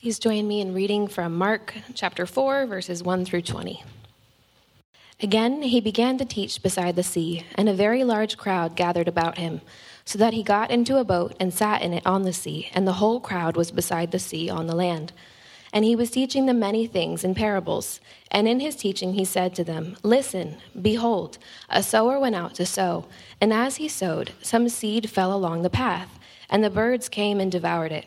Please join me in reading from Mark chapter 4, verses 1 through 20. Again, he began to teach beside the sea, and a very large crowd gathered about him, so that he got into a boat and sat in it on the sea, and the whole crowd was beside the sea on the land. And he was teaching them many things in parables. And in his teaching he said to them, Listen, behold, a sower went out to sow, and as he sowed, some seed fell along the path, and the birds came and devoured it.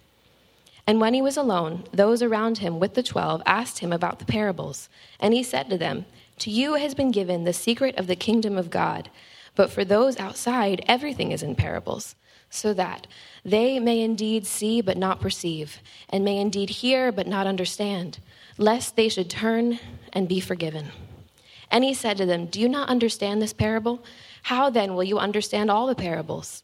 And when he was alone, those around him with the twelve asked him about the parables. And he said to them, To you has been given the secret of the kingdom of God, but for those outside, everything is in parables, so that they may indeed see but not perceive, and may indeed hear but not understand, lest they should turn and be forgiven. And he said to them, Do you not understand this parable? How then will you understand all the parables?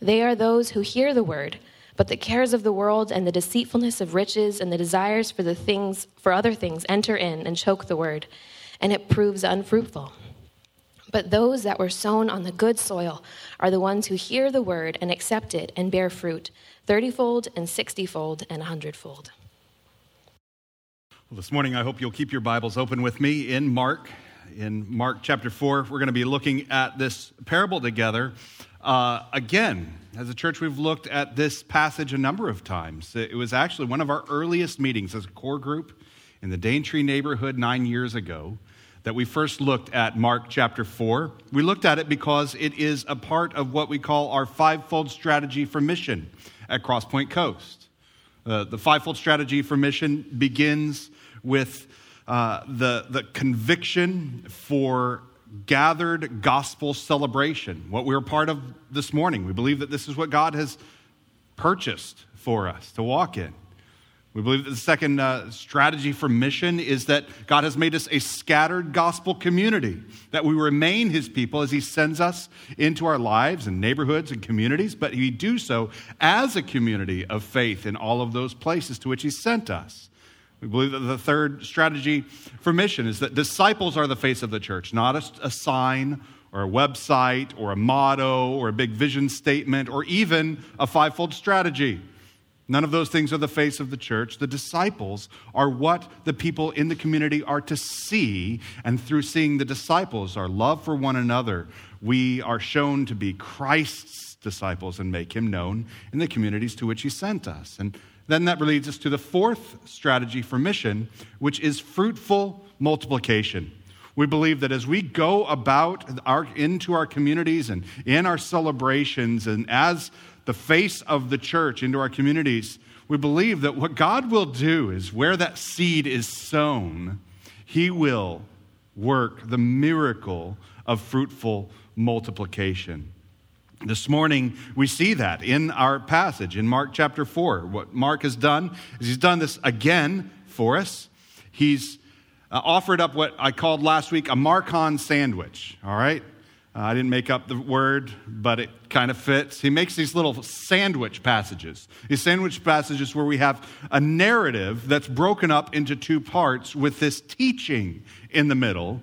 They are those who hear the word, but the cares of the world and the deceitfulness of riches and the desires for the things for other things enter in and choke the word, and it proves unfruitful. But those that were sown on the good soil are the ones who hear the word and accept it and bear fruit, thirtyfold and sixtyfold and a hundredfold. Well, this morning I hope you'll keep your Bibles open with me in Mark. In Mark chapter 4, we're going to be looking at this parable together uh, again, as a church, we've looked at this passage a number of times. It was actually one of our earliest meetings as a core group in the Daintree neighborhood nine years ago that we first looked at Mark chapter 4. We looked at it because it is a part of what we call our fivefold strategy for mission at Crosspoint Coast. Uh, the fivefold strategy for mission begins with uh, the, the conviction for gathered gospel celebration, what we're part of this morning. We believe that this is what God has purchased for us to walk in. We believe that the second uh, strategy for mission is that God has made us a scattered gospel community, that we remain his people as he sends us into our lives and neighborhoods and communities, but we do so as a community of faith in all of those places to which he sent us. We believe that the third strategy for mission is that disciples are the face of the church, not a, a, sign or a website or a motto or a big vision statement or even a fivefold strategy. None of those things are the face of the church. The disciples are what the people in the community are to see, and through seeing the disciples, our love for one another, we are shown to be Christ's disciples and make him known in the communities to which he sent us. And then that leads us to the fourth strategy for mission, which is fruitful multiplication. We believe that as we go about our, into our communities and in our celebrations and as the face of the church into our communities, we believe that what God will do is where that seed is sown, He will work the miracle of fruitful multiplication. This morning, we see that in our passage in Mark chapter 4. What Mark has done is he's done this again for us. He's uh, offered up what I called last week a Markan sandwich, all right? Uh, I didn't make up the word, but it kind of fits. He makes these little sandwich passages. These sandwich passages where we have a narrative that's broken up into two parts with this teaching in the middle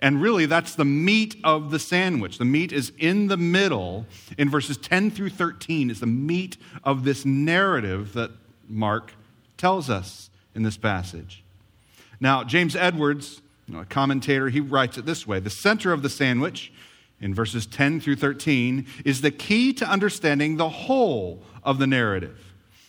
and really, that's the meat of the sandwich. The meat is in the middle. In verses 10 through 13 is the meat of this narrative that Mark tells us in this passage. Now, James Edwards, a commentator, he writes it this way The center of the sandwich, in verses 10 through 13, is the key to understanding the whole of the narrative.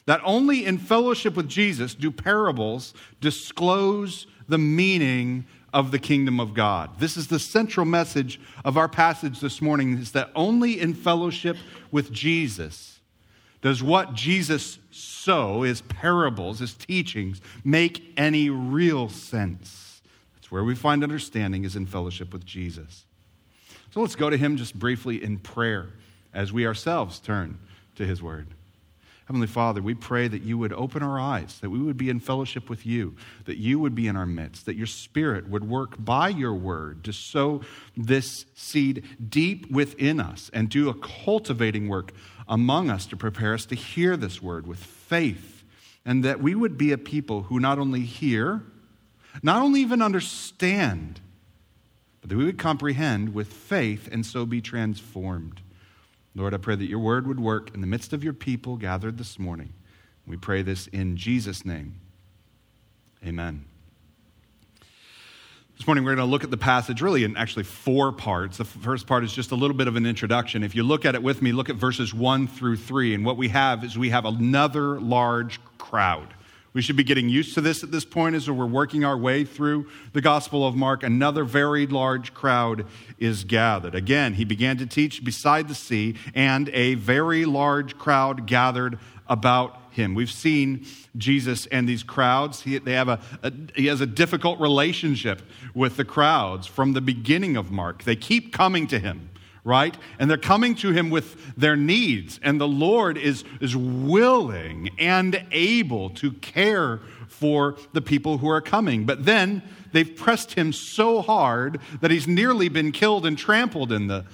That only in fellowship with Jesus do parables disclose the meaning of the kingdom of God. This is the central message of our passage this morning is that only in fellowship with Jesus does what Jesus sow, his parables, his teachings, make any real sense. That's where we find understanding is in fellowship with Jesus. So let's go to him just briefly in prayer as we ourselves turn to his word. Heavenly Father, we pray that you would open our eyes, that we would be in fellowship with you, that you would be in our midst, that your Spirit would work by your word to sow this seed deep within us and do a cultivating work among us to prepare us to hear this word with faith, and that we would be a people who not only hear, not only even understand, but that we would comprehend with faith and so be transformed. Lord, I pray that your word would work in the midst of your people gathered this morning. We pray this in Jesus' name. Amen. This morning, we're going to look at the passage really in actually four parts. The first part is just a little bit of an introduction. If you look at it with me, look at verses one through three. And what we have is we have another large crowd. We should be getting used to this at this point as we're working our way through the Gospel of Mark. Another very large crowd is gathered. Again, he began to teach beside the sea, and a very large crowd gathered about him. We've seen Jesus and these crowds. He, they have a, a, he has a difficult relationship with the crowds from the beginning of Mark. They keep coming to him right? And they're coming to him with their needs. And the Lord is, is willing and able to care for the people who are coming. But then they've pressed him so hard that he's nearly been killed and trampled in the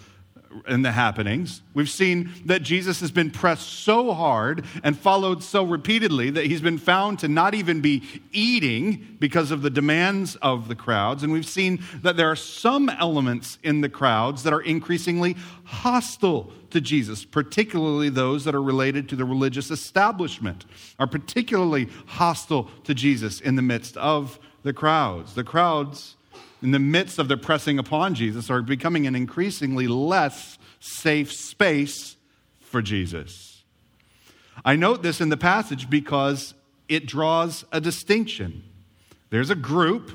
in the happenings. We've seen that Jesus has been pressed so hard and followed so repeatedly that he's been found to not even be eating because of the demands of the crowds. And we've seen that there are some elements in the crowds that are increasingly hostile to Jesus, particularly those that are related to the religious establishment, are particularly hostile to Jesus in the midst of the crowds. The crowds in the midst of their pressing upon Jesus, are becoming an increasingly less safe space for Jesus. I note this in the passage because it draws a distinction. There's a group,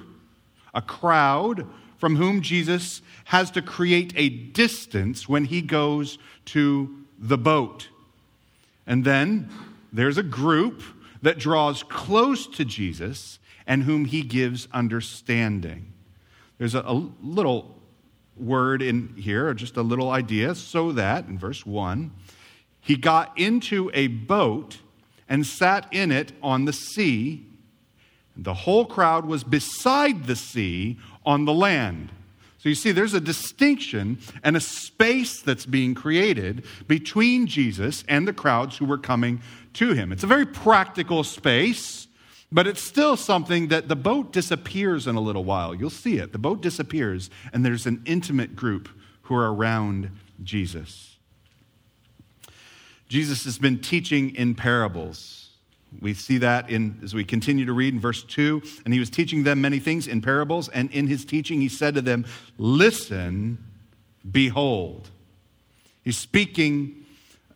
a crowd, from whom Jesus has to create a distance when he goes to the boat. And then there's a group that draws close to Jesus and whom he gives understanding. There's a, a little word in here, or just a little idea, so that, in verse 1, he got into a boat and sat in it on the sea. The whole crowd was beside the sea on the land. So you see, there's a distinction and a space that's being created between Jesus and the crowds who were coming to him. It's a very practical space. But it's still something that the boat disappears in a little while. You'll see it. The boat disappears, and there's an intimate group who are around Jesus. Jesus has been teaching in parables. We see that in, as we continue to read in verse 2. And he was teaching them many things in parables. And in his teaching, he said to them, Listen, behold. He's speaking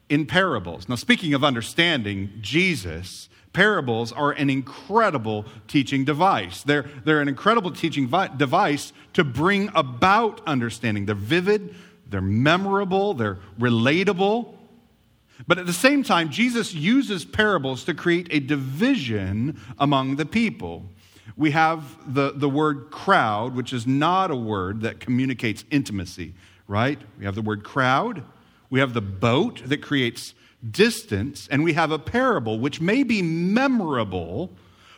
in parables. Now, speaking of understanding, Jesus parables are an incredible teaching device. They're, they're an incredible teaching vi- device to bring about understanding. They're vivid, they're memorable, they're relatable. But at the same time, Jesus uses parables to create a division among the people. We have the, the word crowd, which is not a word that communicates intimacy, right? We have the word crowd. We have the boat that creates distance, and we have a parable which may be memorable,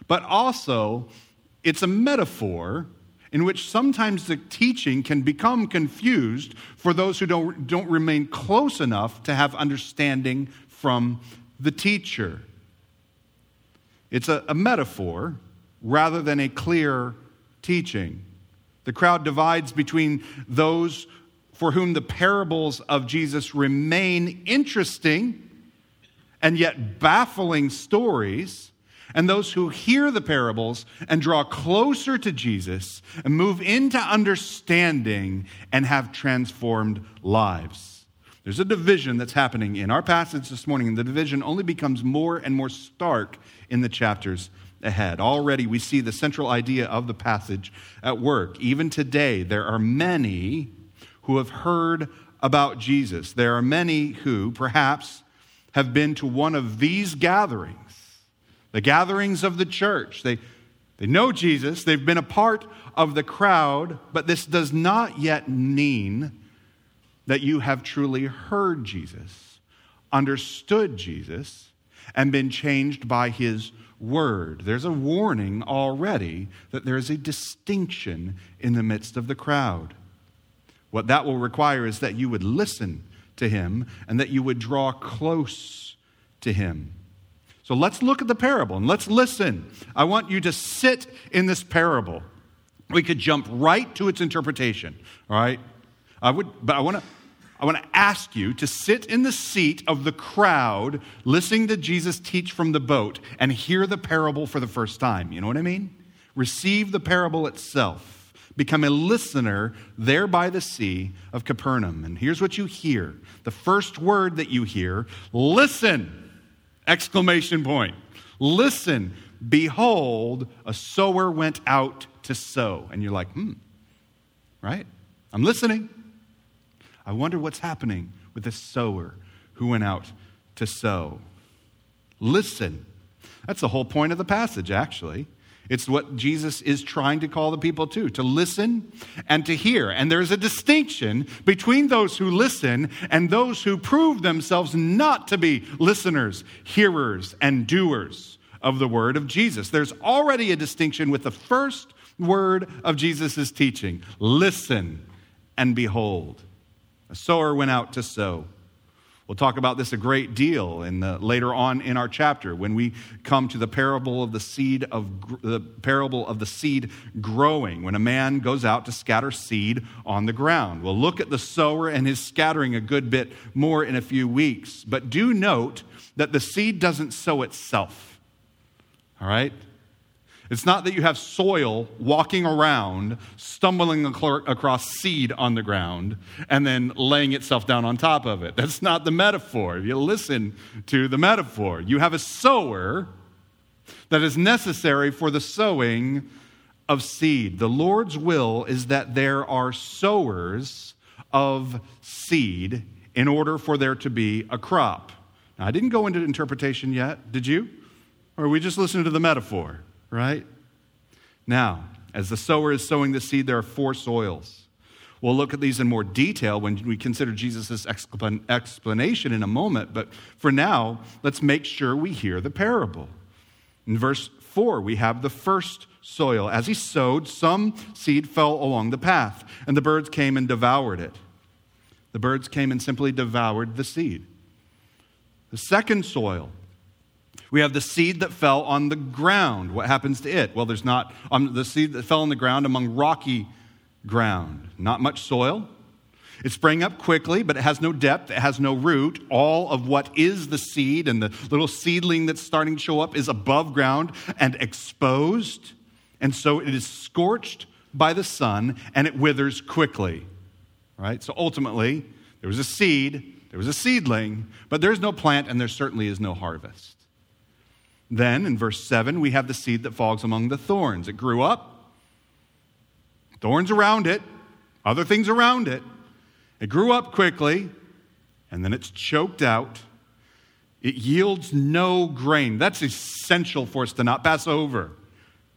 but also it's a metaphor in which sometimes the teaching can become confused for those who don't, don't remain close enough to have understanding from the teacher. It's a, a metaphor rather than a clear teaching. The crowd divides between those for whom the parables of Jesus remain interesting and yet baffling stories, and those who hear the parables and draw closer to Jesus and move into understanding and have transformed lives. There's a division that's happening in our passage this morning, and the division only becomes more and more stark in the chapters ahead. Already we see the central idea of the passage at work. Even today, there are many who have heard about Jesus. There are many who, perhaps, have been to one of these gatherings, the gatherings of the church. They, they know Jesus, they've been a part of the crowd, but this does not yet mean that you have truly heard Jesus, understood Jesus, and been changed by his word. There's a warning already that there is a distinction in the midst of the crowd. What that will require is that you would listen to him and that you would draw close to him. So let's look at the parable and let's listen. I want you to sit in this parable. We could jump right to its interpretation, all right? I would, but I want to I want to ask you to sit in the seat of the crowd listening to Jesus teach from the boat and hear the parable for the first time. You know what I mean? Receive the parable itself. Become a listener there by the sea of Capernaum. And here's what you hear the first word that you hear listen! Exclamation point. Listen. Behold, a sower went out to sow. And you're like, hmm, right? I'm listening. I wonder what's happening with the sower who went out to sow. Listen. That's the whole point of the passage, actually. It's what Jesus is trying to call the people to, to listen and to hear. And there's a distinction between those who listen and those who prove themselves not to be listeners, hearers, and doers of the word of Jesus. There's already a distinction with the first word of Jesus' teaching listen and behold. A sower went out to sow. We'll talk about this a great deal in the, later on in our chapter when we come to the parable of the seed of the parable of the seed growing. When a man goes out to scatter seed on the ground, we'll look at the sower and his scattering a good bit more in a few weeks. But do note that the seed doesn't sow itself. All right, it's not that you have soil walking around, stumbling across seed on the ground, and then laying itself down on top of it. That's not the metaphor. If you listen to the metaphor, you have a sower that is necessary for the sowing of seed. The Lord's will is that there are sowers of seed in order for there to be a crop. Now, I didn't go into interpretation yet, did you? Or we just listening to the metaphor? Right? Now, as the sower is sowing the seed, there are four soils. We'll look at these in more detail when we consider Jesus' explanation in a moment, but for now, let's make sure we hear the parable. In verse 4, we have the first soil. As he sowed, some seed fell along the path, and the birds came and devoured it. The birds came and simply devoured the seed. The second soil we have the seed that fell on the ground. What happens to it? Well, there's not um, the seed that fell on the ground among rocky ground. Not much soil. It sprang up quickly, but it has no depth, it has no root. All of what is the seed and the little seedling that's starting to show up is above ground and exposed. And so it is scorched by the sun and it withers quickly. Right? So ultimately, there was a seed, there was a seedling, but there's no plant and there certainly is no harvest. Then in verse 7, we have the seed that falls among the thorns. It grew up, thorns around it, other things around it. It grew up quickly, and then it's choked out. It yields no grain. That's essential for us to not pass over.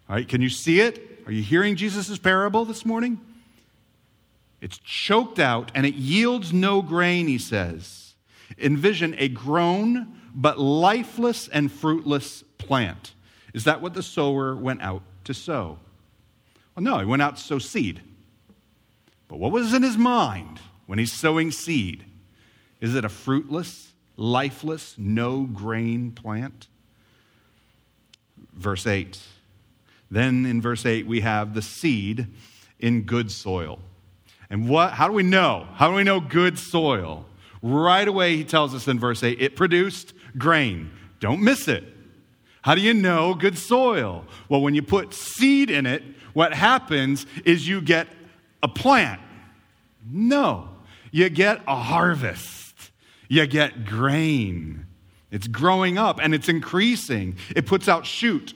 All right, can you see it? Are you hearing Jesus' parable this morning? It's choked out and it yields no grain, he says. Envision a grown but lifeless and fruitless plant. Is that what the sower went out to sow? Well, no, he went out to sow seed. But what was in his mind when he's sowing seed? Is it a fruitless, lifeless, no grain plant? Verse 8. Then in verse 8, we have the seed in good soil. And what, how do we know? How do we know good soil? Right away, he tells us in verse 8, it produced grain. Don't miss it. How do you know good soil? Well, when you put seed in it, what happens is you get a plant. No, you get a harvest. you get grain. It's growing up and it's increasing. It puts out shoot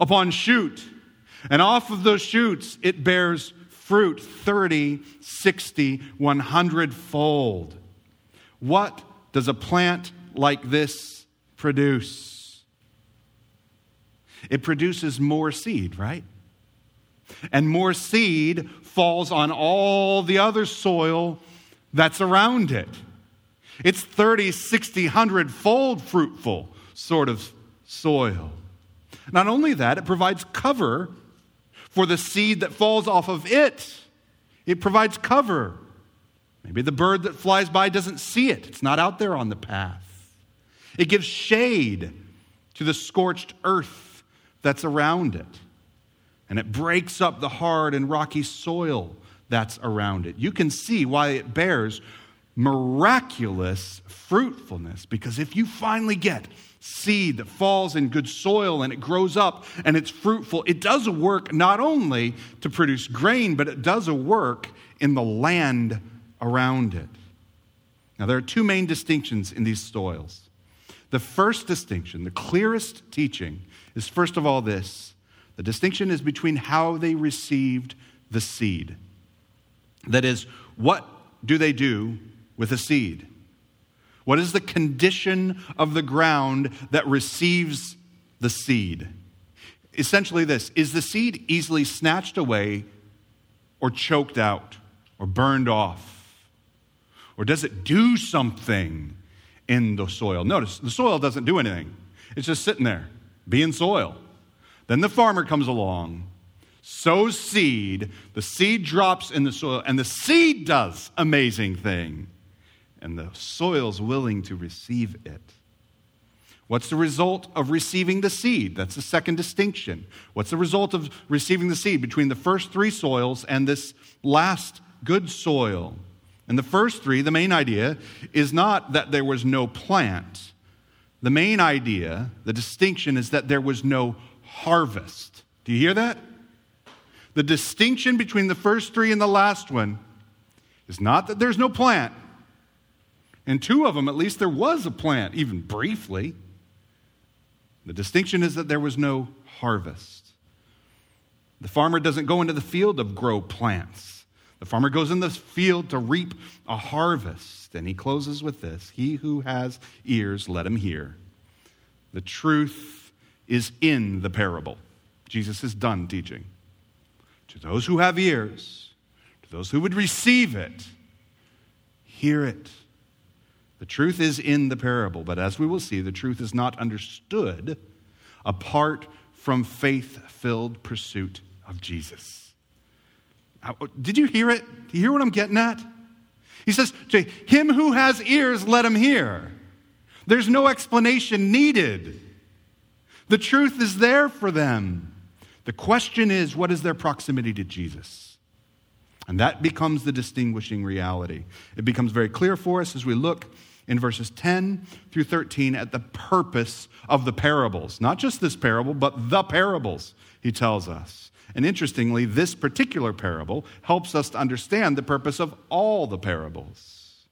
upon shoot. And off of those shoots, it bears fruit 30, 60, 100 fold. What does a plant like this produce? It produces more seed, right? And more seed falls on all the other soil that's around it. It's 30, 60, 100 fold fruitful sort of soil. Not only that, it provides cover for the seed that falls off of it. It provides cover. Maybe the bird that flies by doesn't see it, it's not out there on the path. It gives shade to the scorched earth that's around it. And it breaks up the hard and rocky soil that's around it. You can see why it bears miraculous fruitfulness because if you finally get seed that falls in good soil and it grows up and it's fruitful, it does a work not only to produce grain, but it does a work in the land around it. Now, there are two main distinctions in these soils. The first distinction, the clearest teaching, is first of all this the distinction is between how they received the seed. That is, what do they do with a seed? What is the condition of the ground that receives the seed? Essentially, this is the seed easily snatched away or choked out or burned off? Or does it do something in the soil? Notice the soil doesn't do anything, it's just sitting there, being soil. Then the farmer comes along, sows seed, the seed drops in the soil, and the seed does amazing thing and the soil's willing to receive it. What's the result of receiving the seed? That's the second distinction. What's the result of receiving the seed between the first three soils and this last good soil? And the first three, the main idea is not that there was no plant. The main idea, the distinction, is that there was no harvest. Do you hear that? The distinction between the first three and the last one is not that there's no plant, and two of them, at least, there was a plant, even briefly. The distinction is that there was no harvest. The farmer doesn't go into the field to grow plants. The farmer goes in the field to reap a harvest. And he closes with this He who has ears, let him hear. The truth is in the parable. Jesus is done teaching. To those who have ears, to those who would receive it, hear it. The truth is in the parable, but as we will see, the truth is not understood apart from faith filled pursuit of Jesus. Did you hear it? Do you hear what I'm getting at? He says, to him who has ears, let him hear. There's no explanation needed. The truth is there for them. The question is, what is their proximity to Jesus? And that becomes the distinguishing reality. It becomes very clear for us as we look in verses 10 through 13 at the purpose of the parables. Not just this parable, but the parables, he tells us. And interestingly, this particular parable helps us to understand the purpose of all the parables.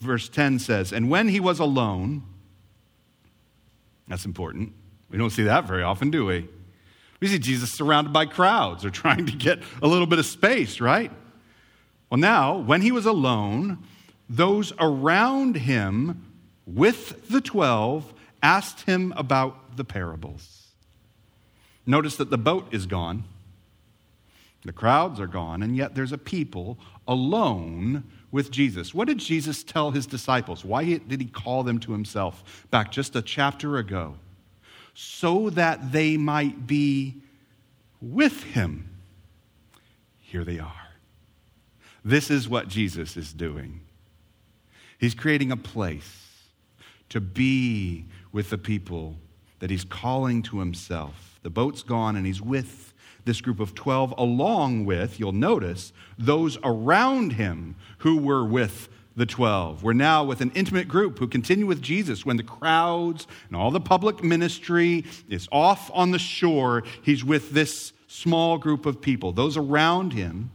Verse 10 says, And when he was alone, that's important. We don't see that very often, do we? We see Jesus surrounded by crowds or trying to get a little bit of space, right? Well, now, when he was alone, those around him with the 12 asked him about the parables. Notice that the boat is gone, the crowds are gone, and yet there's a people alone with Jesus. What did Jesus tell his disciples? Why did he call them to himself back just a chapter ago? So that they might be with him. Here they are. This is what Jesus is doing. He's creating a place to be with the people that he's calling to himself. The boat's gone, and he's with this group of 12, along with, you'll notice, those around him who were with the 12. We're now with an intimate group who continue with Jesus when the crowds and all the public ministry is off on the shore. He's with this small group of people, those around him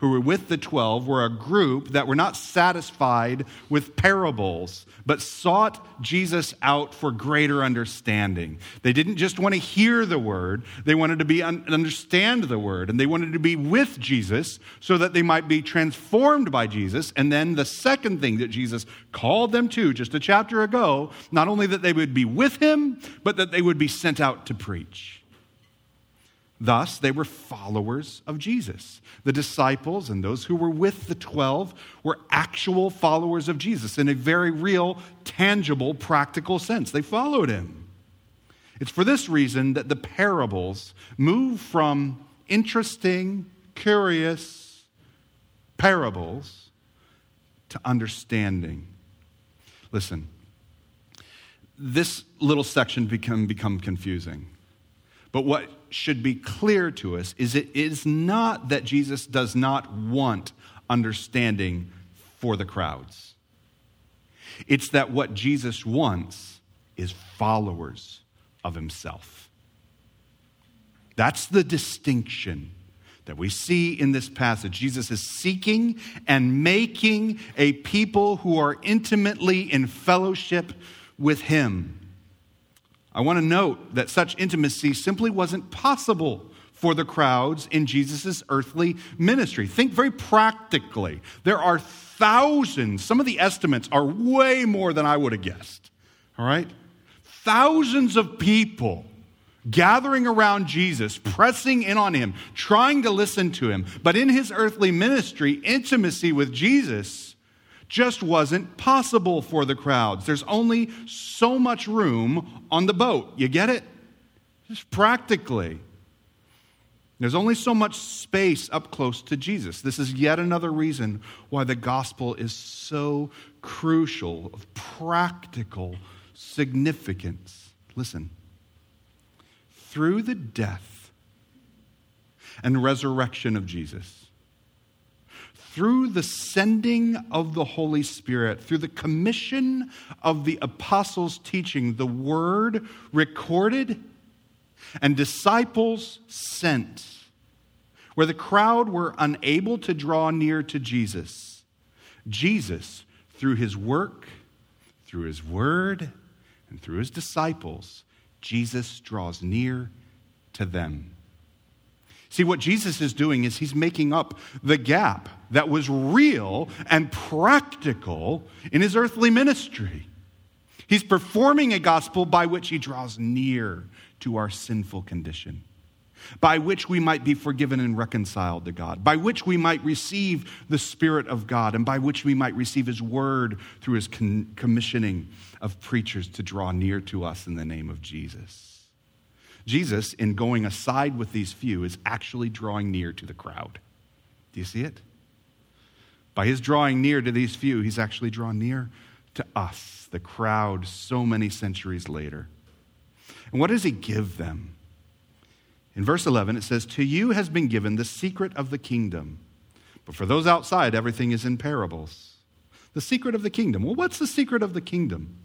who were with the 12 were a group that were not satisfied with parables, but sought Jesus out for greater understanding. They didn't just want to hear the word, they wanted to be understand the word, and they wanted to be with Jesus so that they might be transformed by Jesus. And then the second thing that Jesus called them to just a chapter ago, not only that they would be with him, but that they would be sent out to preach. Thus, they were followers of Jesus. The disciples and those who were with the 12 were actual followers of Jesus in a very real, tangible, practical sense. They followed him. It's for this reason that the parables move from interesting, curious parables to understanding. Listen, this little section can become confusing. But what should be clear to us is it is not that Jesus does not want understanding for the crowds. It's that what Jesus wants is followers of himself. That's the distinction that we see in this passage. Jesus is seeking and making a people who are intimately in fellowship with him. I want to note that such intimacy simply wasn't possible for the crowds in Jesus' earthly ministry. Think very practically. There are thousands, some of the estimates are way more than I would have guessed. All right? Thousands of people gathering around Jesus, pressing in on him, trying to listen to him. But in his earthly ministry, intimacy with Jesus just wasn't possible for the crowds. There's only so much room on the boat. You get it? Just practically. There's only so much space up close to Jesus. This is yet another reason why the gospel is so crucial, of practical significance. Listen, through the death and resurrection of Jesus, through the sending of the Holy Spirit, through the commission of the apostles' teaching, the word recorded and disciples sent, where the crowd were unable to draw near to Jesus, Jesus, through his work, through his word, and through his disciples, Jesus draws near to them. See, what Jesus is doing is he's making up the gap that was real and practical in his earthly ministry. He's performing a gospel by which he draws near to our sinful condition, by which we might be forgiven and reconciled to God, by which we might receive the Spirit of God, and by which we might receive his word through his commissioning of preachers to draw near to us in the name of Jesus. Jesus, in going aside with these few, is actually drawing near to the crowd. Do you see it? By his drawing near to these few, he's actually drawn near to us, the crowd, so many centuries later. And what does he give them? In verse 11, it says, To you has been given the secret of the kingdom. But for those outside, everything is in parables. The secret of the kingdom. Well, what's the secret of the kingdom?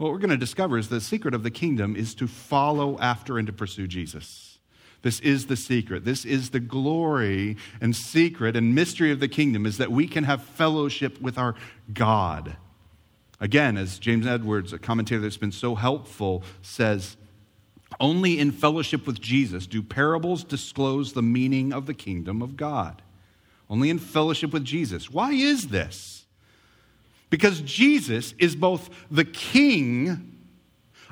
What we're going to discover is the secret of the kingdom is to follow after and to pursue Jesus. This is the secret. This is the glory and secret and mystery of the kingdom is that we can have fellowship with our God. Again, as James Edwards, a commentator that's been so helpful, says, only in fellowship with Jesus do parables disclose the meaning of the kingdom of God. Only in fellowship with Jesus. Why is this? Because Jesus is both the king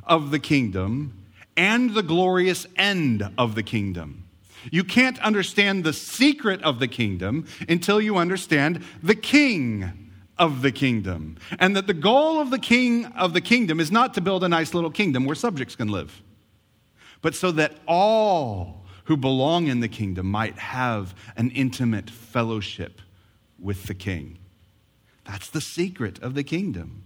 of the kingdom and the glorious end of the kingdom. You can't understand the secret of the kingdom until you understand the king of the kingdom. And that the goal of the king of the kingdom is not to build a nice little kingdom where subjects can live, but so that all who belong in the kingdom might have an intimate fellowship with the king. That's the secret of the kingdom.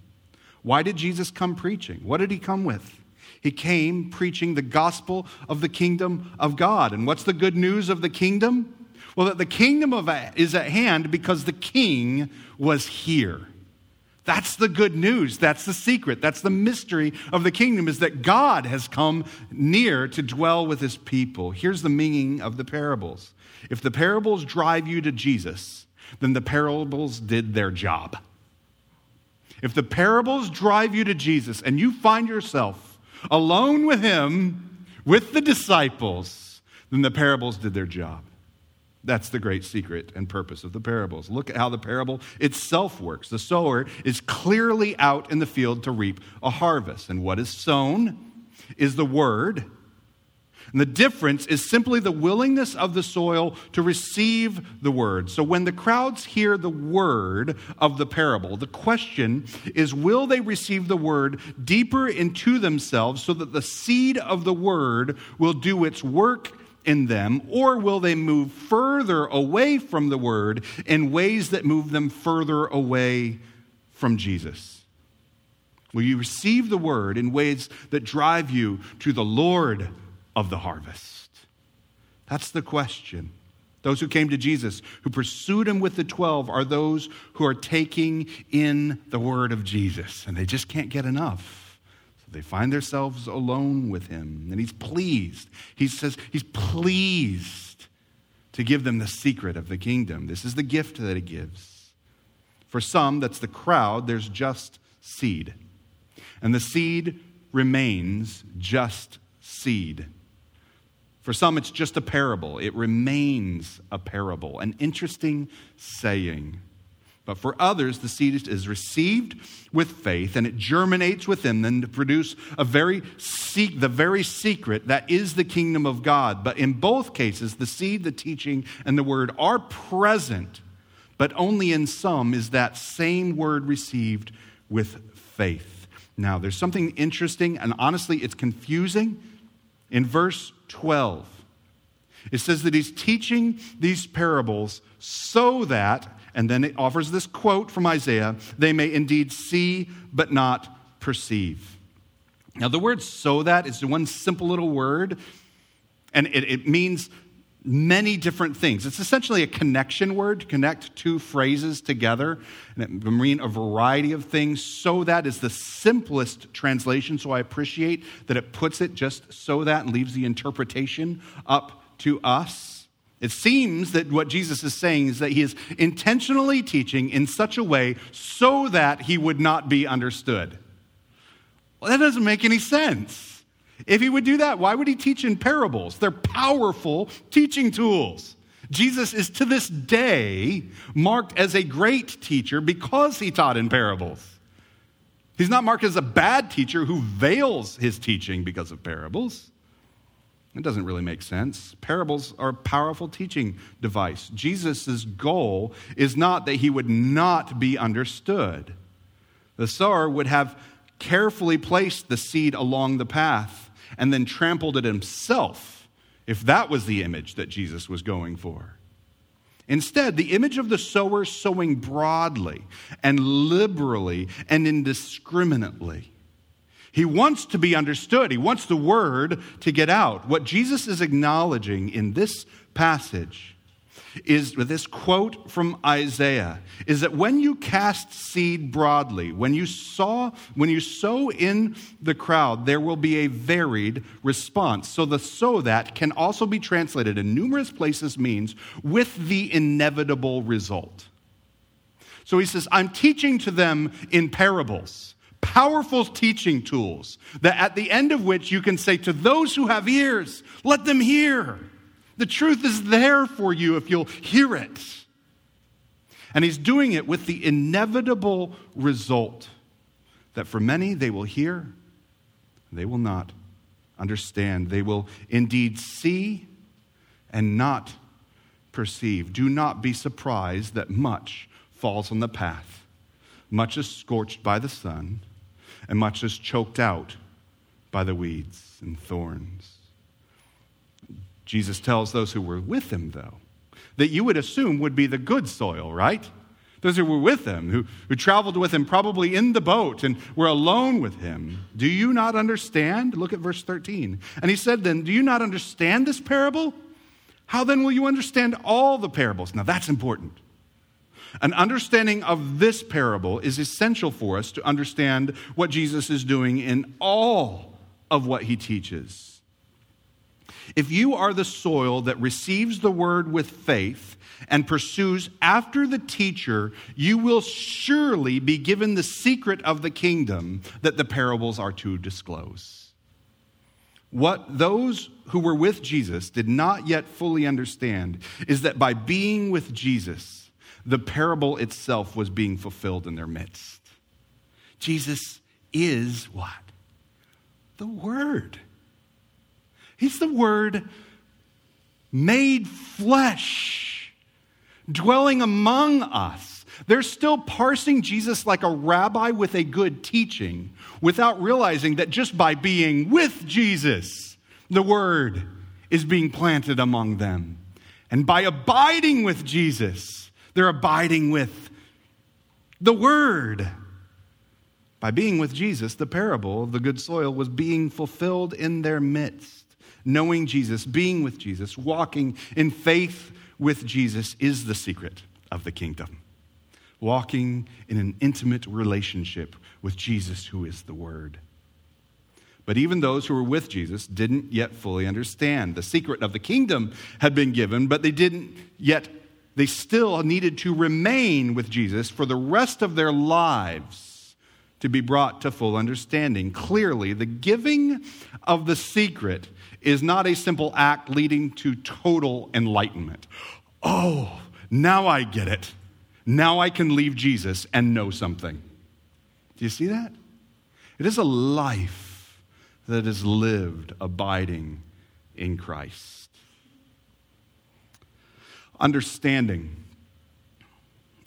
Why did Jesus come preaching? What did he come with? He came preaching the gospel of the kingdom of God. And what's the good news of the kingdom? Well, that the kingdom of, is at hand because the king was here. That's the good news. That's the secret. That's the mystery of the kingdom is that God has come near to dwell with his people. Here's the meaning of the parables. If the parables drive you to Jesus, then the parables did their job. If the parables drive you to Jesus and you find yourself alone with him, with the disciples, then the parables did their job. That's the great secret and purpose of the parables. Look at how the parable itself works. The sower is clearly out in the field to reap a harvest. And what is sown is the word. And the difference is simply the willingness of the soil to receive the word. So when the crowds hear the word of the parable, the question is will they receive the word deeper into themselves so that the seed of the word will do its work in them, or will they move further away from the word in ways that move them further away from Jesus? Will you receive the word in ways that drive you to the Lord of the harvest? That's the question. Those who came to Jesus, who pursued him with the 12, are those who are taking in the word of Jesus, and they just can't get enough. So They find themselves alone with him, and he's pleased. He says he's pleased to give them the secret of the kingdom. This is the gift that he gives. For some, that's the crowd, there's just seed. And the seed remains just seed. For some, it's just a parable. It remains a parable, an interesting saying. But for others, the seed is received with faith and it germinates within them to produce a very se- the very secret that is the kingdom of God. But in both cases, the seed, the teaching, and the word are present, but only in some is that same word received with faith. Now, there's something interesting, and honestly, it's confusing. In verse 12, it says that he's teaching these parables so that and then it offers this quote from Isaiah they may indeed see, but not perceive. Now, the word so that is one simple little word, and it, it means many different things. It's essentially a connection word to connect two phrases together, and it mean a variety of things. So that is the simplest translation, so I appreciate that it puts it just so that and leaves the interpretation up to us. It seems that what Jesus is saying is that he is intentionally teaching in such a way so that he would not be understood. Well, that doesn't make any sense. If he would do that, why would he teach in parables? They're powerful teaching tools. Jesus is to this day marked as a great teacher because he taught in parables. He's not marked as a bad teacher who veils his teaching because of parables. It doesn't really make sense. Parables are a powerful teaching device. Jesus' goal is not that he would not be understood. The sower would have carefully placed the seed along the path and then trampled it himself if that was the image that Jesus was going for. Instead, the image of the sower sowing broadly and liberally and indiscriminately he wants to be understood. He wants the word to get out. What Jesus is acknowledging in this passage is this quote from Isaiah is that when you cast seed broadly, when you saw when you so in the crowd, there will be a varied response. So the sow that can also be translated in numerous places means with the inevitable result. So he says, I'm teaching to them in parables powerful teaching tools that at the end of which you can say to those who have ears, let them hear. The truth is there for you if you'll hear it. And he's doing it with the inevitable result that for many they will hear, they will not understand. They will indeed see and not perceive. Do not be surprised that much falls on the path. Much is scorched by the sun and much is choked out by the weeds and thorns. Jesus tells those who were with him, though, that you would assume would be the good soil, right? Those who were with him, who, who traveled with him probably in the boat and were alone with him. Do you not understand? Look at verse 13. And he said then, Do you not understand this parable? How then will you understand all the parables? Now that's important. An understanding of this parable is essential for us to understand what Jesus is doing in all of what he teaches. If you are the soil that receives the word with faith and pursues after the teacher, you will surely be given the secret of the kingdom that the parables are to disclose. What those who were with Jesus did not yet fully understand is that by being with Jesus, the parable itself was being fulfilled in their midst. Jesus is what? The Word. He's the Word made flesh, dwelling among us. They're still parsing Jesus like a rabbi with a good teaching without realizing that just by being with Jesus, the Word is being planted among them. And by abiding with Jesus, they're abiding with the Word. By being with Jesus, the parable of the good soil was being fulfilled in their midst. Knowing Jesus, being with Jesus, walking in faith with Jesus is the secret of the kingdom. Walking in an intimate relationship with Jesus, who is the Word. But even those who were with Jesus didn't yet fully understand. The secret of the kingdom had been given, but they didn't yet they still needed to remain with Jesus for the rest of their lives to be brought to full understanding. Clearly, the giving of the secret is not a simple act leading to total enlightenment. Oh, now I get it. Now I can leave Jesus and know something. Do you see that? It is a life that is lived abiding in Christ understanding.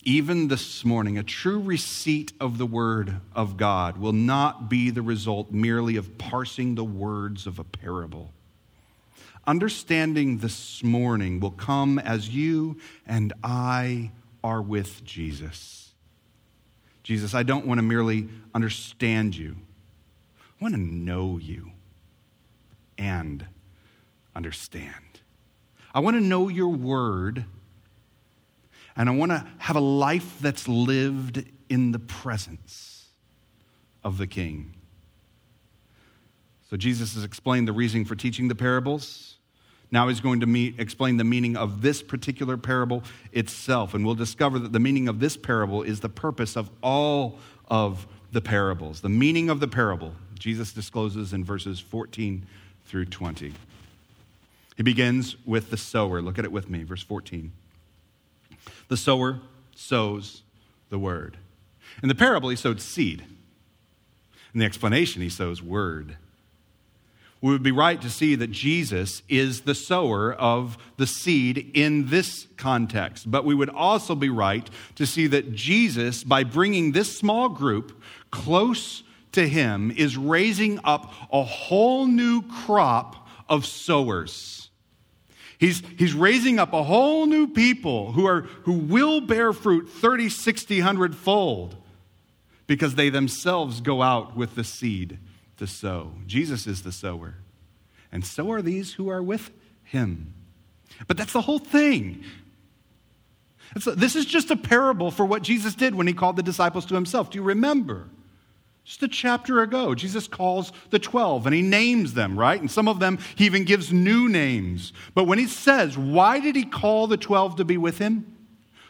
Even this morning, a true receipt of the Word of God will not be the result merely of parsing the words of a parable. Understanding this morning will come as you and I are with Jesus. Jesus, I don't want to merely understand you, I want to know you and understand. I want to know your word, and I want to have a life that's lived in the presence of the King. So Jesus has explained the reason for teaching the parables. Now he's going to meet, explain the meaning of this particular parable itself. And we'll discover that the meaning of this parable is the purpose of all of the parables. The meaning of the parable, Jesus discloses in verses 14 through 20. He begins with the sower. Look at it with me, verse 14. The sower sows the word. In the parable, he sowed seed. In the explanation, he sows word. We would be right to see that Jesus is the sower of the seed in this context. But we would also be right to see that Jesus, by bringing this small group close to him, is raising up a whole new crop of sowers He's, he's raising up a whole new people who, are, who will bear fruit 30, 60, 100 fold because they themselves go out with the seed to sow. Jesus is the sower, and so are these who are with him. But that's the whole thing. this is just a parable for what Jesus did when he called the disciples to himself. Do you remember? Just a chapter ago, Jesus calls the 12 and he names them, right? And some of them he even gives new names. But when he says, why did he call the 12 to be with him?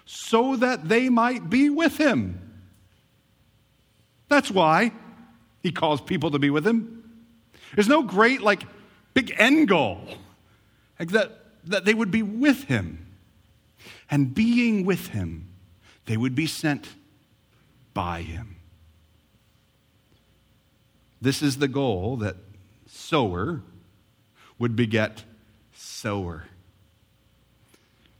So that they might be with him. That's why he calls people to be with him. There's no great, like, big end goal. Like that, that they would be with him. And being with him, they would be sent by him. This is the goal that sower would beget sower.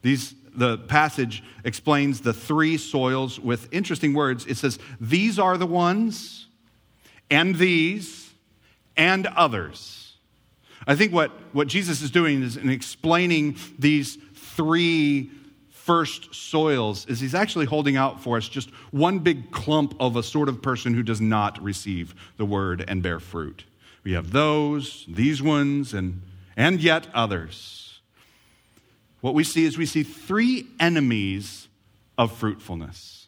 These, the passage explains the three soils with interesting words. It says, These are the ones, and these, and others. I think what, what Jesus is doing is in explaining these three first soils is he's actually holding out for us just one big clump of a sort of person who does not receive the word and bear fruit. We have those, these ones, and, and yet others. What we see is we see three enemies of fruitfulness.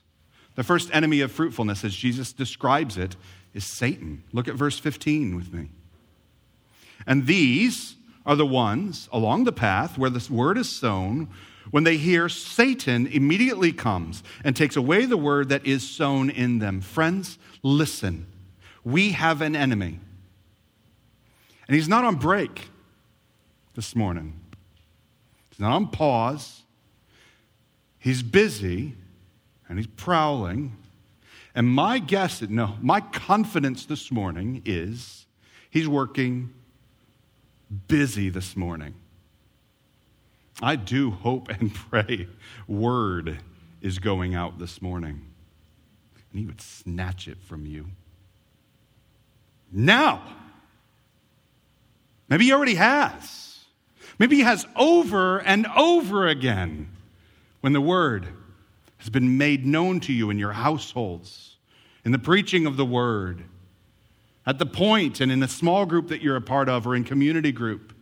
The first enemy of fruitfulness, as Jesus describes it, is Satan. Look at verse 15 with me. And these are the ones along the path where this word is sown. When they hear, Satan immediately comes and takes away the word that is sown in them. Friends, listen. We have an enemy. And he's not on break this morning, he's not on pause. He's busy and he's prowling. And my guess, no, my confidence this morning is he's working busy this morning. I do hope and pray word is going out this morning. And he would snatch it from you. Now. Maybe he already has. Maybe he has over and over again when the word has been made known to you in your households, in the preaching of the word, at the point and in a small group that you're a part of or in community group.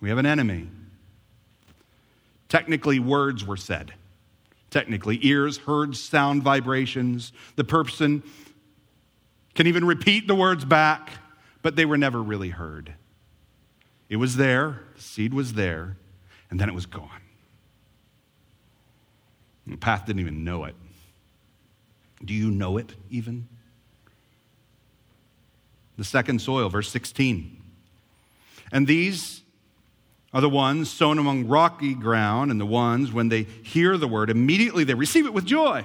We have an enemy. Technically, words were said. Technically, ears heard sound vibrations. The person can even repeat the words back, but they were never really heard. It was there, the seed was there, and then it was gone. The path didn't even know it. Do you know it even? The second soil, verse 16. And these are the ones sown among rocky ground, and the ones, when they hear the word, immediately they receive it with joy.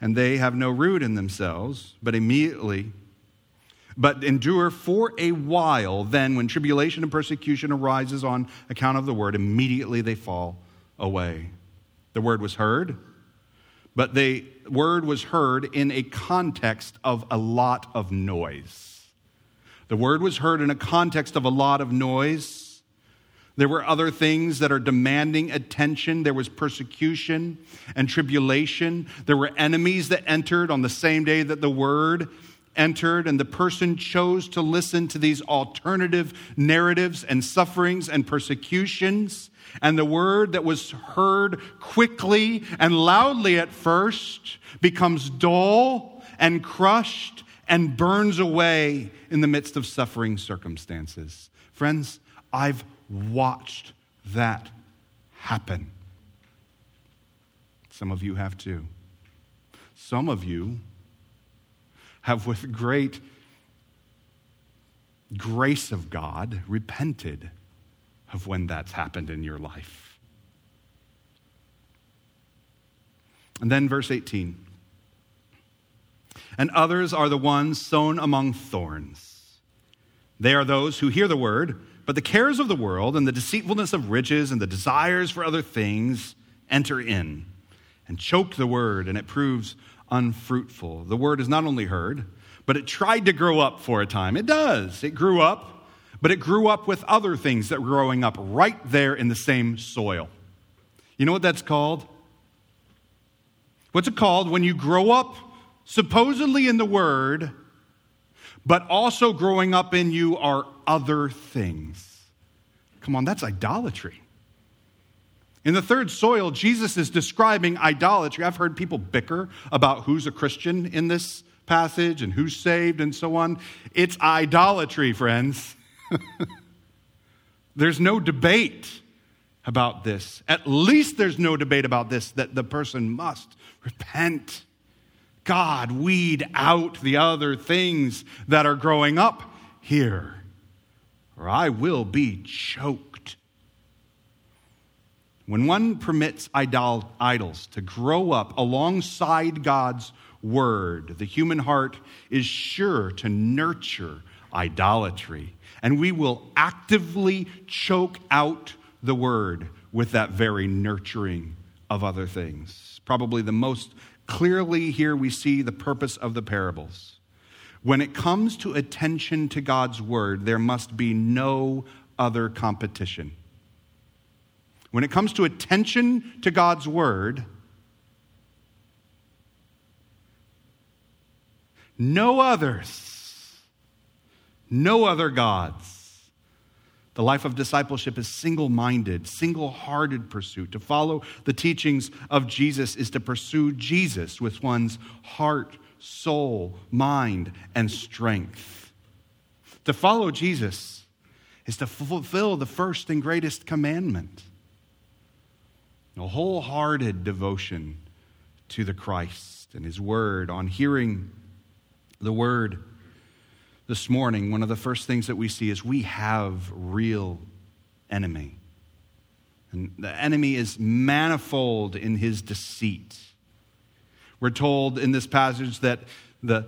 And they have no root in themselves, but immediately, but endure for a while. Then, when tribulation and persecution arises on account of the word, immediately they fall away. The word was heard, but the word was heard in a context of a lot of noise. The word was heard in a context of a lot of noise. There were other things that are demanding attention. There was persecution and tribulation. There were enemies that entered on the same day that the word entered, and the person chose to listen to these alternative narratives and sufferings and persecutions. And the word that was heard quickly and loudly at first becomes dull and crushed and burns away in the midst of suffering circumstances. Friends, I've watched that happen. Some of you have too. Some of you have, with great grace of God, repented of when that's happened in your life. And then verse 18. And others are the ones sown among thorns. They are those who hear the word but the cares of the world and the deceitfulness of riches and the desires for other things enter in and choke the word, and it proves unfruitful. The word is not only heard, but it tried to grow up for a time. It does. It grew up, but it grew up with other things that were growing up right there in the same soil. You know what that's called? What's it called when you grow up supposedly in the word, but also growing up in you are other things. Come on, that's idolatry. In the third soil, Jesus is describing idolatry. I've heard people bicker about who's a Christian in this passage and who's saved and so on. It's idolatry, friends. there's no debate about this. At least there's no debate about this that the person must repent. God, weed out the other things that are growing up here or I will be choked. When one permits idol- idols to grow up alongside God's word, the human heart is sure to nurture idolatry. And we will actively choke out the word with that very nurturing of other things. Probably the most clearly here we see the purpose of the parables. When it comes to attention to God's word, there must be no other competition. When it comes to attention to God's word, no others, no other gods, The life of discipleship is single minded, single hearted pursuit. To follow the teachings of Jesus is to pursue Jesus with one's heart, soul, mind, and strength. To follow Jesus is to fulfill the first and greatest commandment a wholehearted devotion to the Christ and His Word, on hearing the Word this morning, one of the first things that we see is we have real enemy. And the enemy is manifold in his deceit. We're told in this passage that the,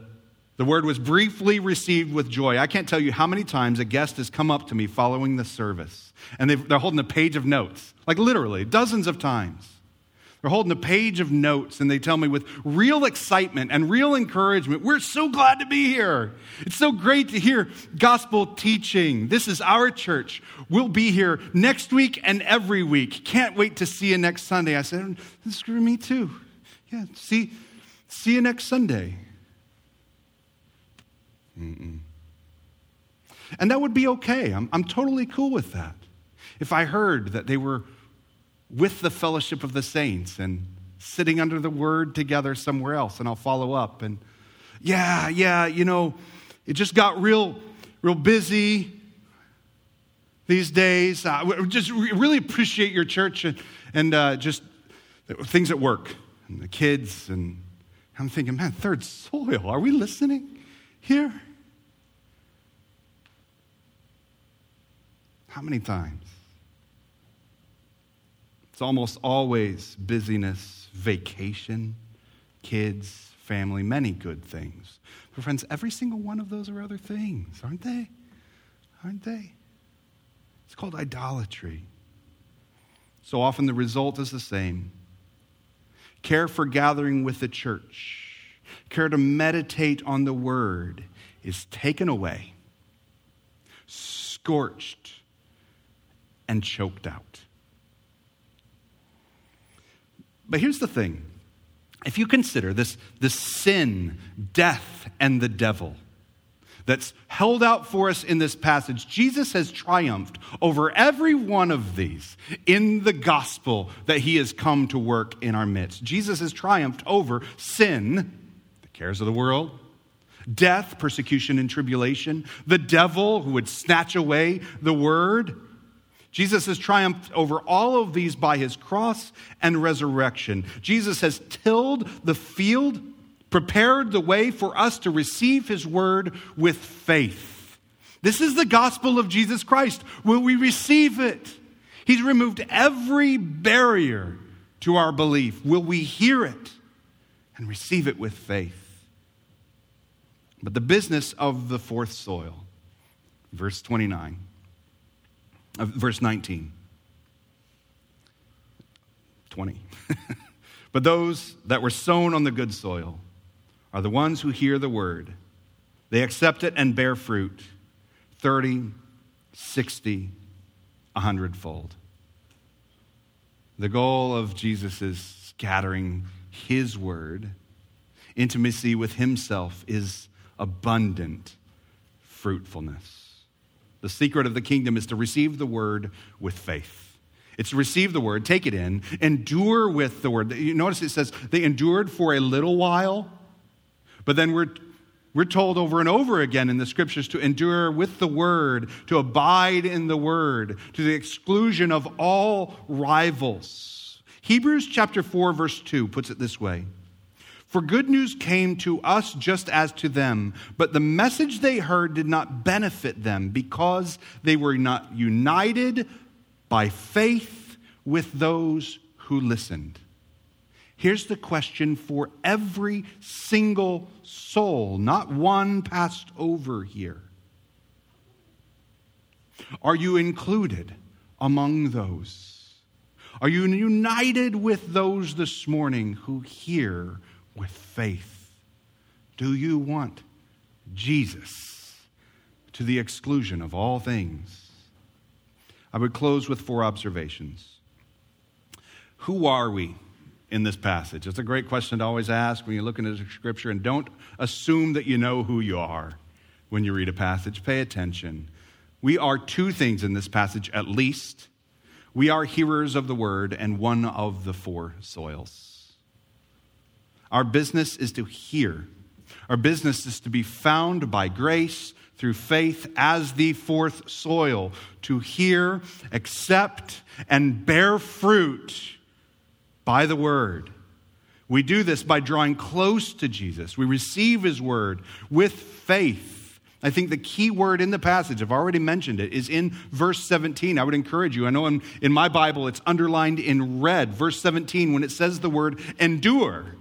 the word was briefly received with joy. I can't tell you how many times a guest has come up to me following the service, and they're holding a page of notes, like literally dozens of times. They're holding a page of notes and they tell me with real excitement and real encouragement, we're so glad to be here. It's so great to hear gospel teaching. This is our church. We'll be here next week and every week. Can't wait to see you next Sunday. I said, screw me too. Yeah, see, see you next Sunday. Mm-mm. And that would be okay. I'm, I'm totally cool with that. If I heard that they were with the fellowship of the saints and sitting under the word together somewhere else. And I'll follow up. And yeah, yeah, you know, it just got real, real busy these days. Uh, just really appreciate your church and, and uh, just things at work and the kids. And I'm thinking, man, third soil, are we listening here? How many times? It's almost always busyness, vacation, kids, family, many good things. But, friends, every single one of those are other things, aren't they? Aren't they? It's called idolatry. So often the result is the same care for gathering with the church, care to meditate on the word is taken away, scorched, and choked out. But here's the thing if you consider this, this sin, death, and the devil that's held out for us in this passage, Jesus has triumphed over every one of these in the gospel that he has come to work in our midst. Jesus has triumphed over sin, cares of the world, death, persecution, and tribulation, the devil who would snatch away the word Jesus has triumphed over all of these by his cross and resurrection. Jesus has tilled the field, prepared the way for us to receive his word with faith. This is the gospel of Jesus Christ. Will we receive it? He's removed every barrier to our belief. Will we hear it and receive it with faith? But the business of the fourth soil, verse 29 verse 19. 20. but those that were sown on the good soil are the ones who hear the word. They accept it and bear fruit 30, 60, a hundredfold. The goal of Jesus is scattering his word. Intimacy with himself is abundant fruitfulness. The secret of the kingdom is to receive the word with faith. It's to receive the word, take it in, endure with the word. You notice it says they endured for a little while, but then we're, we're told over and over again in the scriptures to endure with the word, to abide in the word, to the exclusion of all rivals. Hebrews chapter 4, verse 2 puts it this way for good news came to us just as to them, but the message they heard did not benefit them because they were not united by faith with those who listened. Here's the question for every single soul, not one passed over here. Are you included among those? Are you united with those this morning who hear with faith. Do you want Jesus to the exclusion of all things? I would close with four observations. Who are we in this passage? It's a great question to always ask when you're look into Scripture, and don't assume that you know who you are when you read a passage. Pay attention. We are two things in this passage at least. We are hearers of the word and one of the four soils. Our business is to hear. Our business is to be found by grace through faith as the fourth soil, to hear, accept, and bear fruit by the word. We do this by drawing close to Jesus. We receive his word with faith. I think the key word in the passage, I've already mentioned it, is in verse 17. I would encourage you. I know in, in my Bible it's underlined in red. Verse 17, when it says the word endure.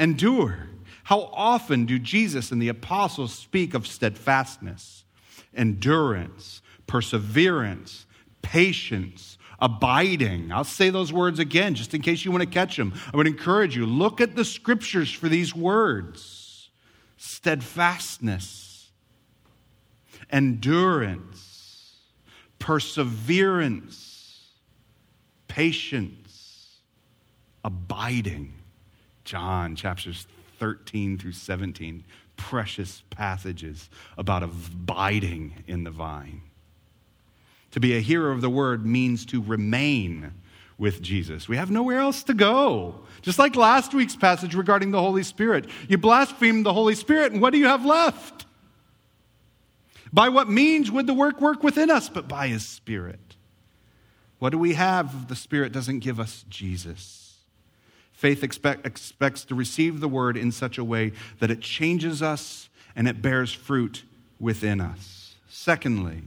Endure. How often do Jesus and the apostles speak of steadfastness, endurance, perseverance, patience, abiding. I'll say those words again just in case you want to catch them. I would encourage you look at the scriptures for these words steadfastness, endurance, perseverance, patience, abiding. John chapters 13 through 17, precious passages about abiding in the vine. To be a hearer of the word means to remain with Jesus. We have nowhere else to go. Just like last week's passage regarding the Holy Spirit. You blaspheme the Holy Spirit, and what do you have left? By what means would the work work within us but by His Spirit? What do we have if the Spirit doesn't give us Jesus? Faith expect, expects to receive the word in such a way that it changes us and it bears fruit within us. Secondly,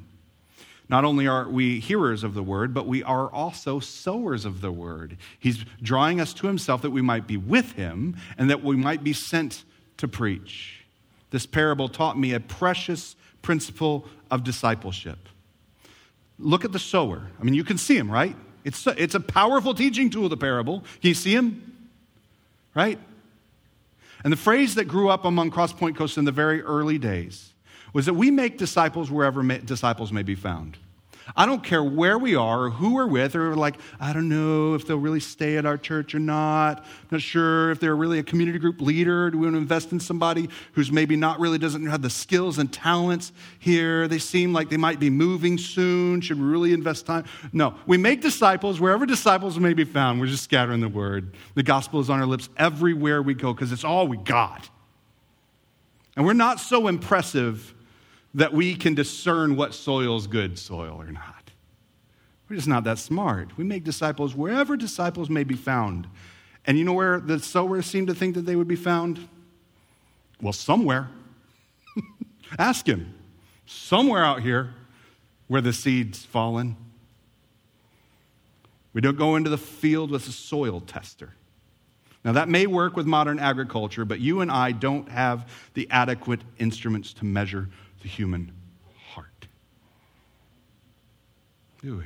not only are we hearers of the word, but we are also sowers of the word. He's drawing us to himself that we might be with him and that we might be sent to preach. This parable taught me a precious principle of discipleship. Look at the sower. I mean, you can see him, right? It's a, it's a powerful teaching tool, the parable. Can you see him? Right? And the phrase that grew up among Crosspoint Coast in the very early days was that we make disciples wherever disciples may be found. I don't care where we are or who we're with, or like, I don't know if they'll really stay at our church or not. I'm not sure if they're really a community group leader. Do we want to invest in somebody who's maybe not really doesn't have the skills and talents here? They seem like they might be moving soon. Should we really invest time? No. We make disciples wherever disciples may be found. We're just scattering the word. The gospel is on our lips everywhere we go because it's all we got. And we're not so impressive that we can discern what soil is good soil or not. We're just not that smart. We make disciples wherever disciples may be found. And you know where the sowers seem to think that they would be found? Well, somewhere. Ask him. Somewhere out here where the seed's fallen. We don't go into the field with a soil tester. Now, that may work with modern agriculture, but you and I don't have the adequate instruments to measure the human heart. Do we?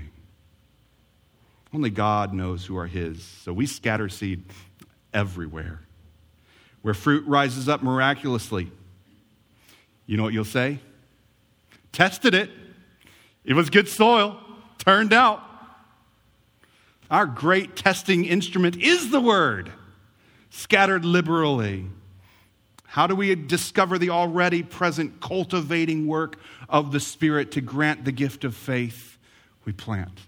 Only God knows who are His. So we scatter seed everywhere. Where fruit rises up miraculously, you know what you'll say? Tested it. It was good soil. Turned out. Our great testing instrument is the Word, scattered liberally. How do we discover the already present cultivating work of the Spirit to grant the gift of faith? We plant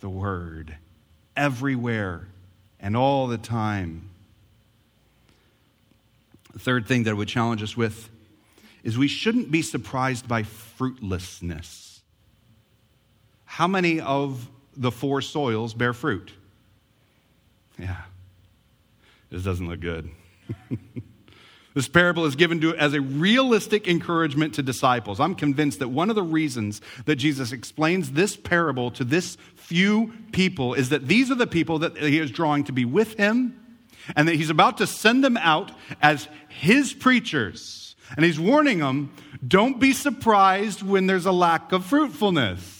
the Word everywhere and all the time. The third thing that I would challenge us with is we shouldn't be surprised by fruitlessness. How many of the four soils bear fruit? Yeah, this doesn't look good. This parable is given to, as a realistic encouragement to disciples. I'm convinced that one of the reasons that Jesus explains this parable to this few people is that these are the people that he is drawing to be with him and that he's about to send them out as his preachers. And he's warning them don't be surprised when there's a lack of fruitfulness.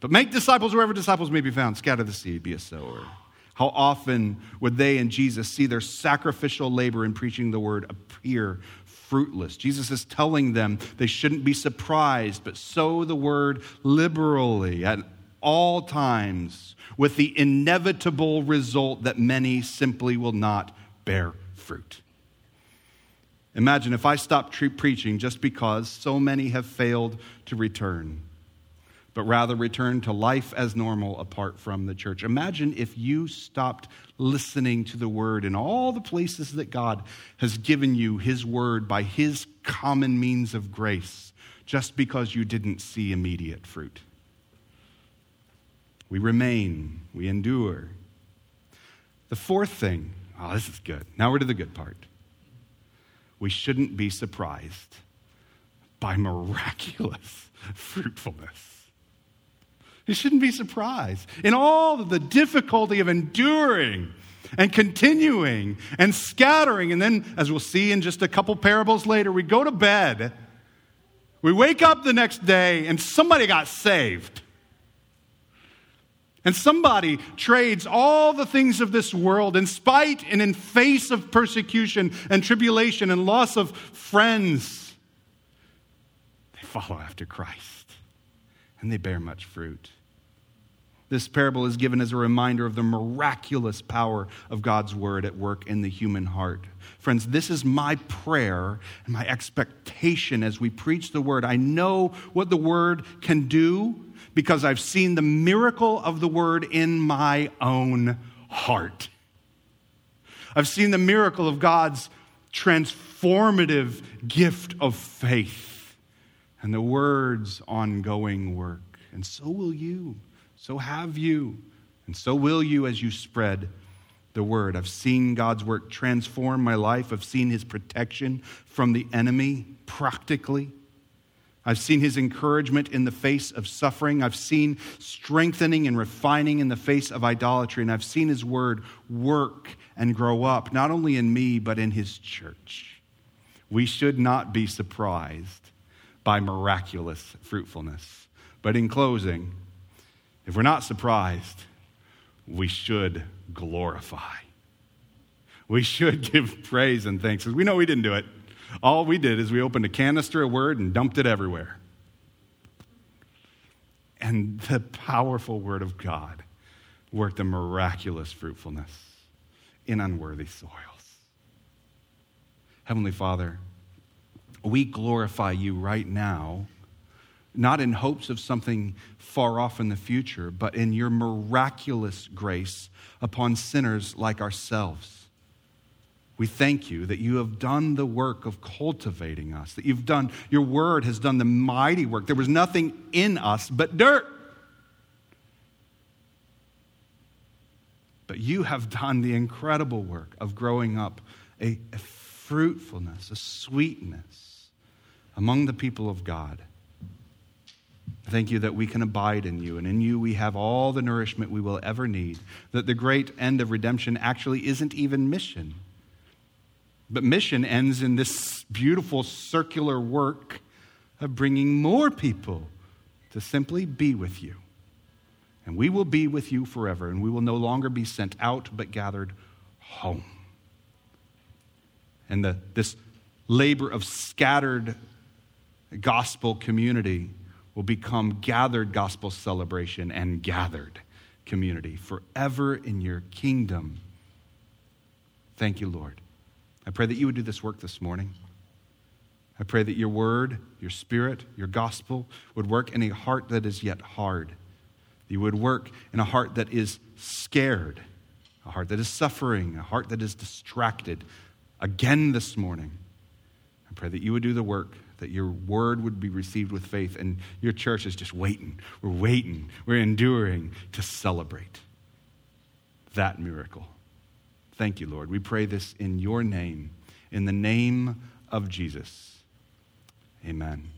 But make disciples wherever disciples may be found. Scatter the seed, be a sower. How often would they and Jesus see their sacrificial labor in preaching the word appear fruitless? Jesus is telling them they shouldn't be surprised, but sow the word liberally at all times, with the inevitable result that many simply will not bear fruit. Imagine if I stopped preaching just because so many have failed to return, but rather return to life as normal apart from the church. Imagine if you stopped listening to the word in all the places that God has given you his word by his common means of grace just because you didn't see immediate fruit. We remain, we endure. The fourth thing, oh, this is good. Now we're to the good part we shouldn't be surprised by miraculous fruitfulness. We shouldn't be surprised. In all the difficulty of enduring and continuing and scattering, and then, as we'll see in just a couple parables later, we go to bed, we wake up the next day, and somebody got saved. And somebody trades all the things of this world in spite and in face of persecution and tribulation and loss of friends. They follow after Christ and they bear much fruit. This parable is given as a reminder of the miraculous power of God's word at work in the human heart. Friends, this is my prayer and my expectation as we preach the word. I know what the word can do because I've seen the miracle of the word in my own heart. I've seen the miracle of God's transformative gift of faith and the word's ongoing work. And so will you. So have you. And so will you as you spread the word. I've seen God's work transform my life. I've seen his protection from the enemy practically. I've seen his encouragement in the face of suffering. I've seen strengthening and refining in the face of idolatry. And I've seen his word work and grow up, not only in me, but in his church. We should not be surprised by miraculous fruitfulness. But in closing, if we're not surprised, we should glorify. We should give praise and thanks. Because we know we didn't do it. All we did is we opened a canister of word and dumped it everywhere. And the powerful word of God worked a miraculous fruitfulness in unworthy soils. Heavenly Father, we glorify you right now, not in hopes of something far off in the future, but in your miraculous grace upon sinners like ourselves. We thank you that you have done the work of cultivating us, that you've done, your word has done the mighty work. There was nothing in us but dirt. But you have done the incredible work of growing up a, a fruitfulness, a sweetness among the people of God. Thank you that we can abide in you, and in you we have all the nourishment we will ever need. That the great end of redemption actually isn't even mission but mission ends in this beautiful circular work of bringing more people to simply be with you. And we will be with you forever, and we will no longer be sent out, but gathered home. And the, this labor of scattered gospel community will become gathered gospel celebration and gathered community forever in your kingdom. Thank you, Lord. I pray that you would do this work this morning. I pray that your word, your spirit, your gospel would work in a heart that is yet hard. You would work in a heart that is scared, a heart that is suffering, a heart that is distracted. Again this morning, I pray that you would do the work, that your word would be received with faith, and your church is just waiting. We're waiting, we're enduring to celebrate that miracle. Thank you, Lord. We pray this in your name, in the name of Jesus. Amen.